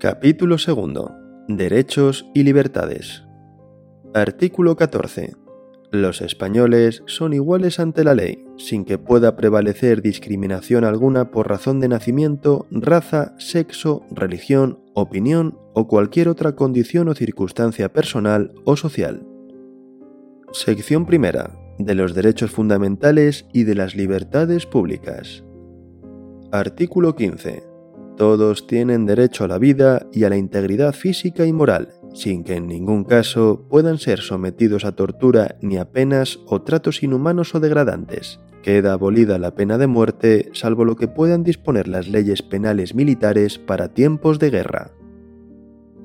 Capítulo 2. Derechos y libertades. Artículo 14. Los españoles son iguales ante la ley, sin que pueda prevalecer discriminación alguna por razón de nacimiento, raza, sexo, religión, opinión o cualquier otra condición o circunstancia personal o social. Sección primera. De los derechos fundamentales y de las libertades públicas. Artículo 15. Todos tienen derecho a la vida y a la integridad física y moral, sin que en ningún caso puedan ser sometidos a tortura ni a penas o tratos inhumanos o degradantes. Queda abolida la pena de muerte salvo lo que puedan disponer las leyes penales militares para tiempos de guerra.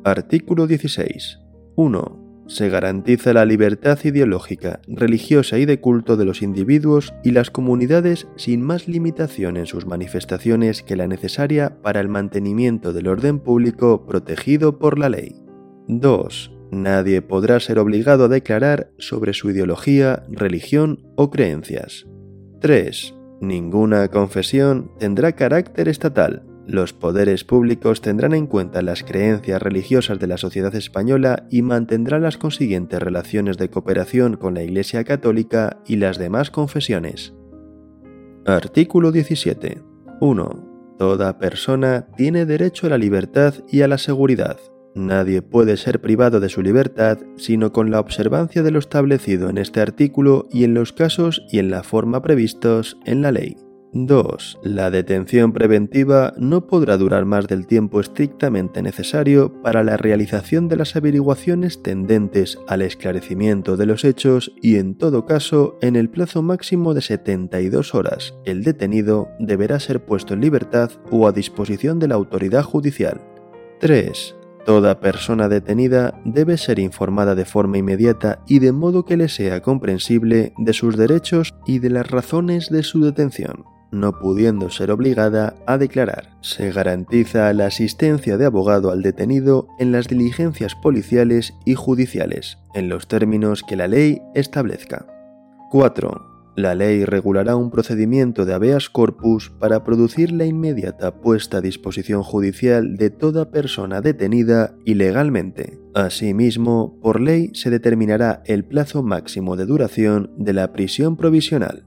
Artículo 16. 1 se garantiza la libertad ideológica, religiosa y de culto de los individuos y las comunidades sin más limitación en sus manifestaciones que la necesaria para el mantenimiento del orden público protegido por la ley. 2. Nadie podrá ser obligado a declarar sobre su ideología, religión o creencias. 3. Ninguna confesión tendrá carácter estatal, los poderes públicos tendrán en cuenta las creencias religiosas de la sociedad española y mantendrán las consiguientes relaciones de cooperación con la Iglesia Católica y las demás confesiones. Artículo 17. 1. Toda persona tiene derecho a la libertad y a la seguridad. Nadie puede ser privado de su libertad sino con la observancia de lo establecido en este artículo y en los casos y en la forma previstos en la ley. 2. La detención preventiva no podrá durar más del tiempo estrictamente necesario para la realización de las averiguaciones tendentes al esclarecimiento de los hechos y en todo caso en el plazo máximo de 72 horas el detenido deberá ser puesto en libertad o a disposición de la autoridad judicial. 3. Toda persona detenida debe ser informada de forma inmediata y de modo que le sea comprensible de sus derechos y de las razones de su detención no pudiendo ser obligada a declarar. Se garantiza la asistencia de abogado al detenido en las diligencias policiales y judiciales, en los términos que la ley establezca. 4. La ley regulará un procedimiento de habeas corpus para producir la inmediata puesta a disposición judicial de toda persona detenida ilegalmente. Asimismo, por ley se determinará el plazo máximo de duración de la prisión provisional.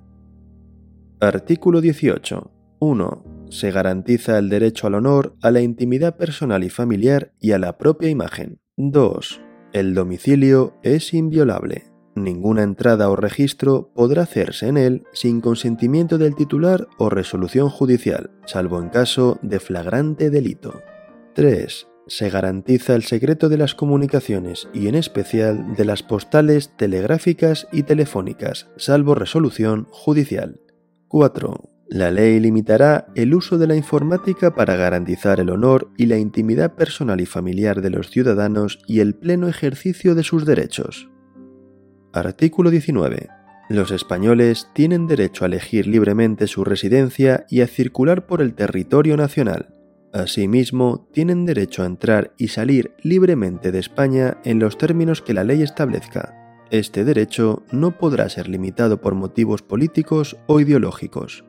Artículo 18. 1. Se garantiza el derecho al honor, a la intimidad personal y familiar y a la propia imagen. 2. El domicilio es inviolable. Ninguna entrada o registro podrá hacerse en él sin consentimiento del titular o resolución judicial, salvo en caso de flagrante delito. 3. Se garantiza el secreto de las comunicaciones y en especial de las postales telegráficas y telefónicas, salvo resolución judicial. 4. La ley limitará el uso de la informática para garantizar el honor y la intimidad personal y familiar de los ciudadanos y el pleno ejercicio de sus derechos. Artículo 19. Los españoles tienen derecho a elegir libremente su residencia y a circular por el territorio nacional. Asimismo, tienen derecho a entrar y salir libremente de España en los términos que la ley establezca. Este derecho no podrá ser limitado por motivos políticos o ideológicos.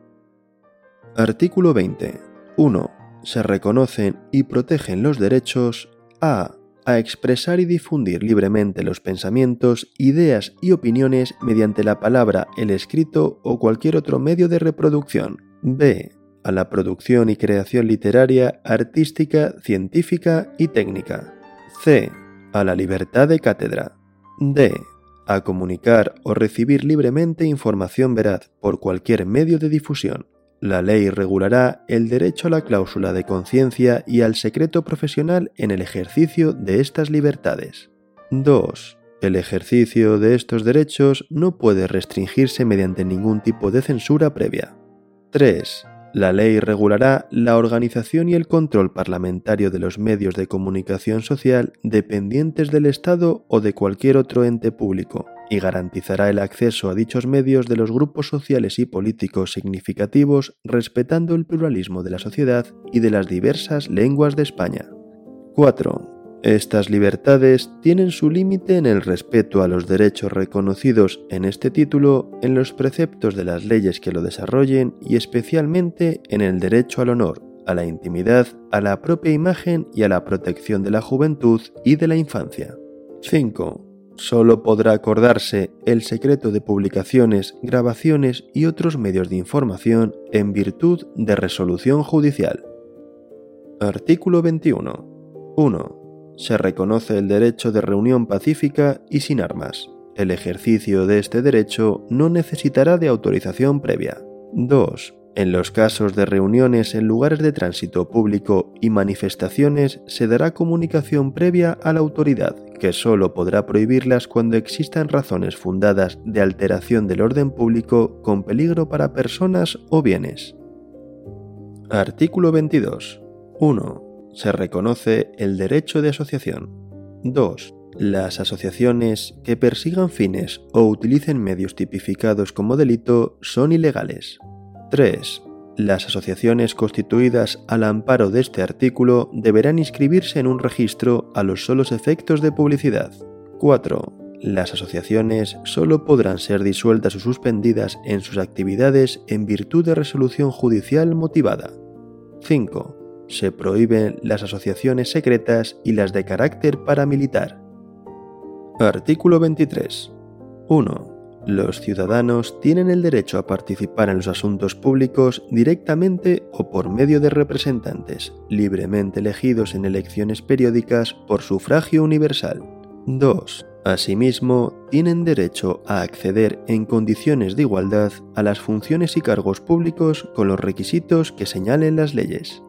Artículo 20. 1. Se reconocen y protegen los derechos a a expresar y difundir libremente los pensamientos, ideas y opiniones mediante la palabra, el escrito o cualquier otro medio de reproducción. b. a la producción y creación literaria, artística, científica y técnica. c. a la libertad de cátedra. d a comunicar o recibir libremente información veraz por cualquier medio de difusión. La ley regulará el derecho a la cláusula de conciencia y al secreto profesional en el ejercicio de estas libertades. 2. El ejercicio de estos derechos no puede restringirse mediante ningún tipo de censura previa. 3. La ley regulará la organización y el control parlamentario de los medios de comunicación social dependientes del Estado o de cualquier otro ente público y garantizará el acceso a dichos medios de los grupos sociales y políticos significativos respetando el pluralismo de la sociedad y de las diversas lenguas de España. 4. Estas libertades tienen su límite en el respeto a los derechos reconocidos en este título, en los preceptos de las leyes que lo desarrollen y especialmente en el derecho al honor, a la intimidad, a la propia imagen y a la protección de la juventud y de la infancia. 5. Solo podrá acordarse el secreto de publicaciones, grabaciones y otros medios de información en virtud de resolución judicial. Artículo 21. 1. Se reconoce el derecho de reunión pacífica y sin armas. El ejercicio de este derecho no necesitará de autorización previa. 2. En los casos de reuniones en lugares de tránsito público y manifestaciones se dará comunicación previa a la autoridad, que solo podrá prohibirlas cuando existan razones fundadas de alteración del orden público con peligro para personas o bienes. Artículo 22. 1. Se reconoce el derecho de asociación. 2. Las asociaciones que persigan fines o utilicen medios tipificados como delito son ilegales. 3. Las asociaciones constituidas al amparo de este artículo deberán inscribirse en un registro a los solos efectos de publicidad. 4. Las asociaciones solo podrán ser disueltas o suspendidas en sus actividades en virtud de resolución judicial motivada. 5. Se prohíben las asociaciones secretas y las de carácter paramilitar. Artículo 23. 1. Los ciudadanos tienen el derecho a participar en los asuntos públicos directamente o por medio de representantes, libremente elegidos en elecciones periódicas por sufragio universal. 2. Asimismo, tienen derecho a acceder en condiciones de igualdad a las funciones y cargos públicos con los requisitos que señalen las leyes.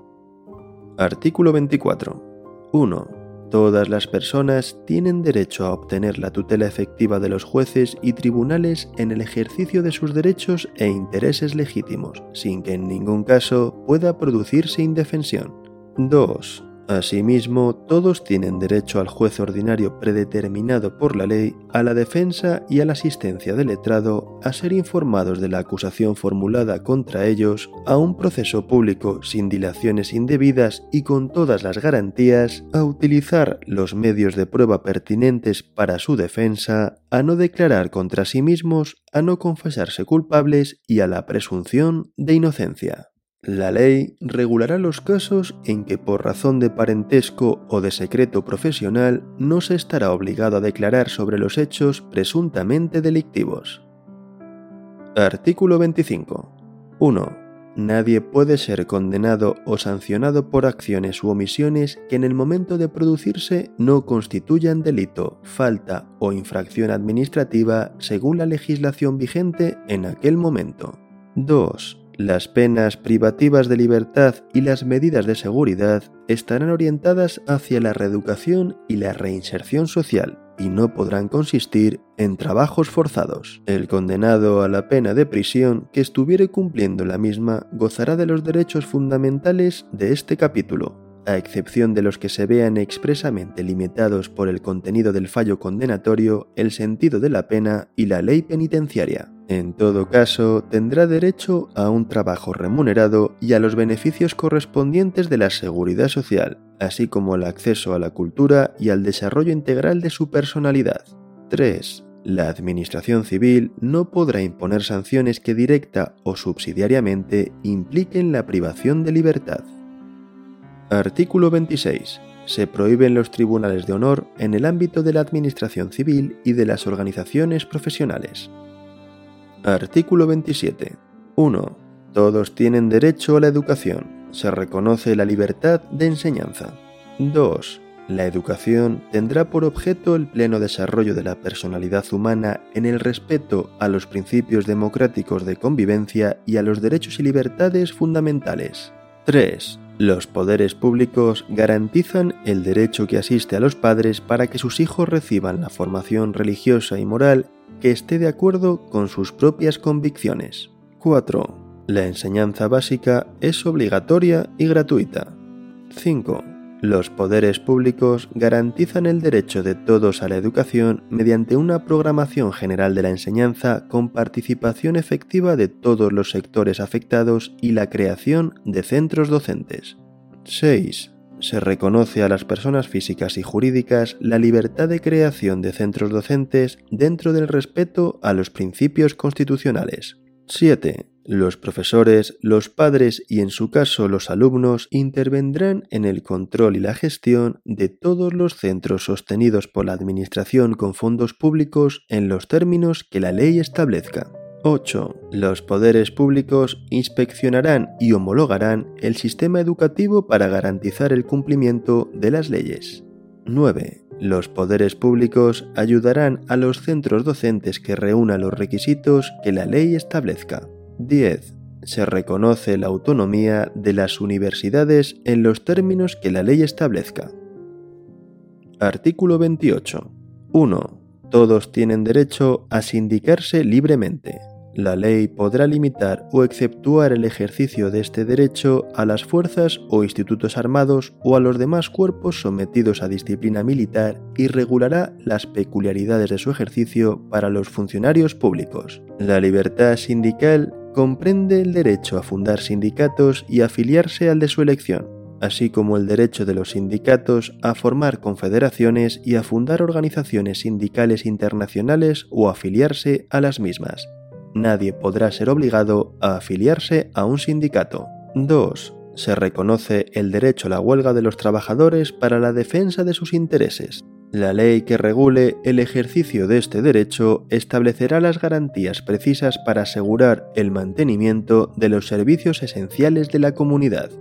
Artículo 24. 1 Todas las personas tienen derecho a obtener la tutela efectiva de los jueces y tribunales en el ejercicio de sus derechos e intereses legítimos, sin que en ningún caso pueda producirse indefensión. 2. Asimismo, todos tienen derecho al juez ordinario predeterminado por la ley, a la defensa y a la asistencia del letrado, a ser informados de la acusación formulada contra ellos, a un proceso público sin dilaciones indebidas y con todas las garantías, a utilizar los medios de prueba pertinentes para su defensa, a no declarar contra sí mismos, a no confesarse culpables y a la presunción de inocencia. La ley regulará los casos en que por razón de parentesco o de secreto profesional no se estará obligado a declarar sobre los hechos presuntamente delictivos. Artículo 25. 1. Nadie puede ser condenado o sancionado por acciones u omisiones que en el momento de producirse no constituyan delito, falta o infracción administrativa según la legislación vigente en aquel momento. 2 las penas privativas de libertad y las medidas de seguridad estarán orientadas hacia la reeducación y la reinserción social y no podrán consistir en trabajos forzados. El condenado a la pena de prisión que estuviere cumpliendo la misma gozará de los derechos fundamentales de este capítulo, a excepción de los que se vean expresamente limitados por el contenido del fallo condenatorio, el sentido de la pena y la ley penitenciaria. En todo caso, tendrá derecho a un trabajo remunerado y a los beneficios correspondientes de la seguridad social, así como al acceso a la cultura y al desarrollo integral de su personalidad. 3. La Administración Civil no podrá imponer sanciones que directa o subsidiariamente impliquen la privación de libertad. Artículo 26. Se prohíben los tribunales de honor en el ámbito de la administración civil y de las organizaciones profesionales. Artículo 27. 1. Todos tienen derecho a la educación. Se reconoce la libertad de enseñanza. 2. La educación tendrá por objeto el pleno desarrollo de la personalidad humana en el respeto a los principios democráticos de convivencia y a los derechos y libertades fundamentales. 3. Los poderes públicos garantizan el derecho que asiste a los padres para que sus hijos reciban la formación religiosa y moral que esté de acuerdo con sus propias convicciones. 4. La enseñanza básica es obligatoria y gratuita. 5. Los poderes públicos garantizan el derecho de todos a la educación mediante una programación general de la enseñanza con participación efectiva de todos los sectores afectados y la creación de centros docentes. 6. Se reconoce a las personas físicas y jurídicas la libertad de creación de centros docentes dentro del respeto a los principios constitucionales. 7. Los profesores, los padres y en su caso los alumnos intervendrán en el control y la gestión de todos los centros sostenidos por la Administración con fondos públicos en los términos que la ley establezca. 8. Los poderes públicos inspeccionarán y homologarán el sistema educativo para garantizar el cumplimiento de las leyes. 9. Los poderes públicos ayudarán a los centros docentes que reúnan los requisitos que la ley establezca. 10. Se reconoce la autonomía de las universidades en los términos que la ley establezca. Artículo 28. 1. Todos tienen derecho a sindicarse libremente. La ley podrá limitar o exceptuar el ejercicio de este derecho a las fuerzas o institutos armados o a los demás cuerpos sometidos a disciplina militar y regulará las peculiaridades de su ejercicio para los funcionarios públicos. La libertad sindical comprende el derecho a fundar sindicatos y afiliarse al de su elección, así como el derecho de los sindicatos a formar confederaciones y a fundar organizaciones sindicales internacionales o afiliarse a las mismas. Nadie podrá ser obligado a afiliarse a un sindicato. 2. Se reconoce el derecho a la huelga de los trabajadores para la defensa de sus intereses. La ley que regule el ejercicio de este derecho establecerá las garantías precisas para asegurar el mantenimiento de los servicios esenciales de la comunidad.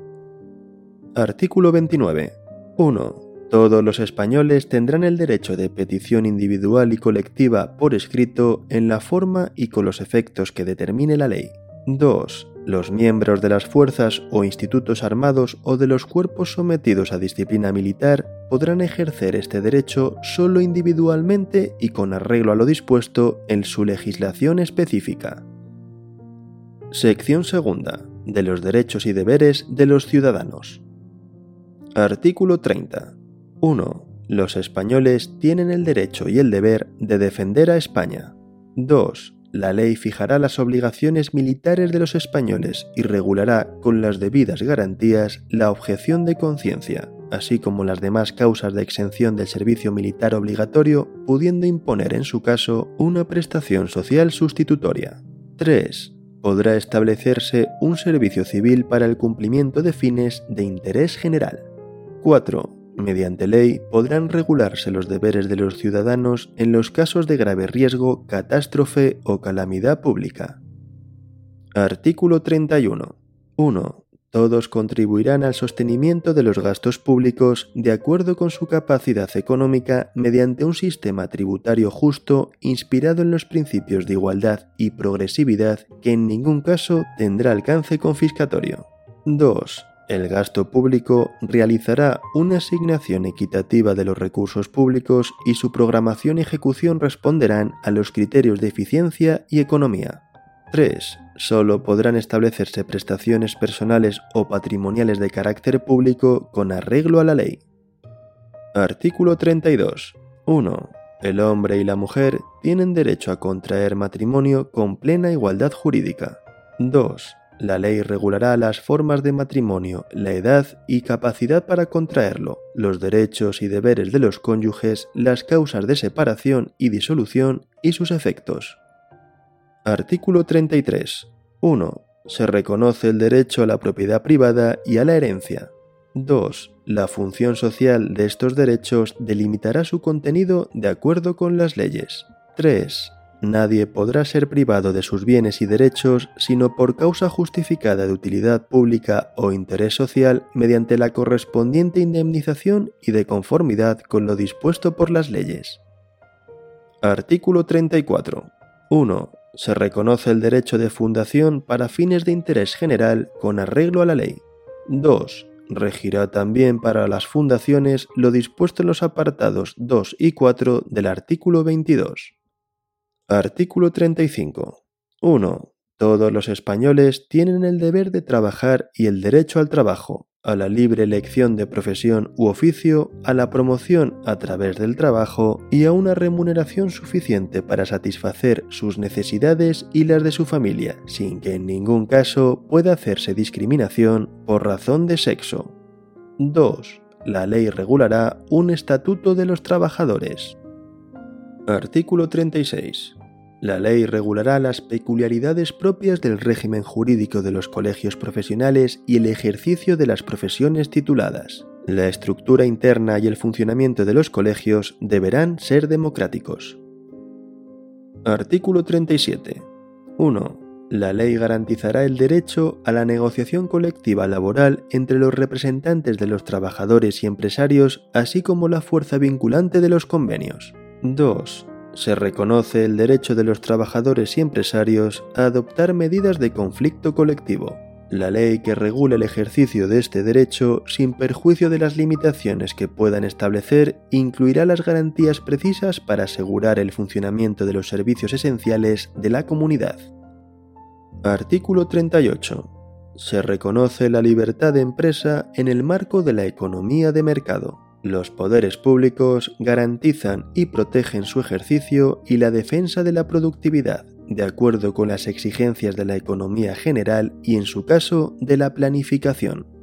Artículo 29. 1. Todos los españoles tendrán el derecho de petición individual y colectiva por escrito en la forma y con los efectos que determine la ley. 2. Los miembros de las fuerzas o institutos armados o de los cuerpos sometidos a disciplina militar podrán ejercer este derecho solo individualmente y con arreglo a lo dispuesto en su legislación específica. Sección segunda. De los derechos y deberes de los ciudadanos. Artículo 30. 1. Los españoles tienen el derecho y el deber de defender a España. 2 la ley fijará las obligaciones militares de los españoles y regulará con las debidas garantías la objeción de conciencia, así como las demás causas de exención del servicio militar obligatorio, pudiendo imponer en su caso una prestación social sustitutoria. 3. Podrá establecerse un servicio civil para el cumplimiento de fines de interés general. 4 Mediante ley podrán regularse los deberes de los ciudadanos en los casos de grave riesgo, catástrofe o calamidad pública. Artículo 31. 1. Todos contribuirán al sostenimiento de los gastos públicos de acuerdo con su capacidad económica mediante un sistema tributario justo inspirado en los principios de igualdad y progresividad que en ningún caso tendrá alcance confiscatorio. 2 el gasto público realizará una asignación equitativa de los recursos públicos y su programación y ejecución responderán a los criterios de eficiencia y economía. 3. Solo podrán establecerse prestaciones personales o patrimoniales de carácter público con arreglo a la ley. Artículo 32. 1. El hombre y la mujer tienen derecho a contraer matrimonio con plena igualdad jurídica. 2. La ley regulará las formas de matrimonio, la edad y capacidad para contraerlo, los derechos y deberes de los cónyuges, las causas de separación y disolución y sus efectos. Artículo 33. 1. Se reconoce el derecho a la propiedad privada y a la herencia. 2. La función social de estos derechos delimitará su contenido de acuerdo con las leyes. 3. Nadie podrá ser privado de sus bienes y derechos sino por causa justificada de utilidad pública o interés social mediante la correspondiente indemnización y de conformidad con lo dispuesto por las leyes. Artículo 34. 1. Se reconoce el derecho de fundación para fines de interés general con arreglo a la ley. 2. Regirá también para las fundaciones lo dispuesto en los apartados 2 y 4 del artículo 22. Artículo 35. 1. Todos los españoles tienen el deber de trabajar y el derecho al trabajo, a la libre elección de profesión u oficio, a la promoción a través del trabajo y a una remuneración suficiente para satisfacer sus necesidades y las de su familia, sin que en ningún caso pueda hacerse discriminación por razón de sexo. 2. La ley regulará un estatuto de los trabajadores. Artículo 36. La ley regulará las peculiaridades propias del régimen jurídico de los colegios profesionales y el ejercicio de las profesiones tituladas. La estructura interna y el funcionamiento de los colegios deberán ser democráticos. Artículo 37. 1. La ley garantizará el derecho a la negociación colectiva laboral entre los representantes de los trabajadores y empresarios, así como la fuerza vinculante de los convenios. 2. Se reconoce el derecho de los trabajadores y empresarios a adoptar medidas de conflicto colectivo. La ley que regule el ejercicio de este derecho, sin perjuicio de las limitaciones que puedan establecer, incluirá las garantías precisas para asegurar el funcionamiento de los servicios esenciales de la comunidad. Artículo 38. Se reconoce la libertad de empresa en el marco de la economía de mercado. Los poderes públicos garantizan y protegen su ejercicio y la defensa de la productividad, de acuerdo con las exigencias de la economía general y en su caso de la planificación.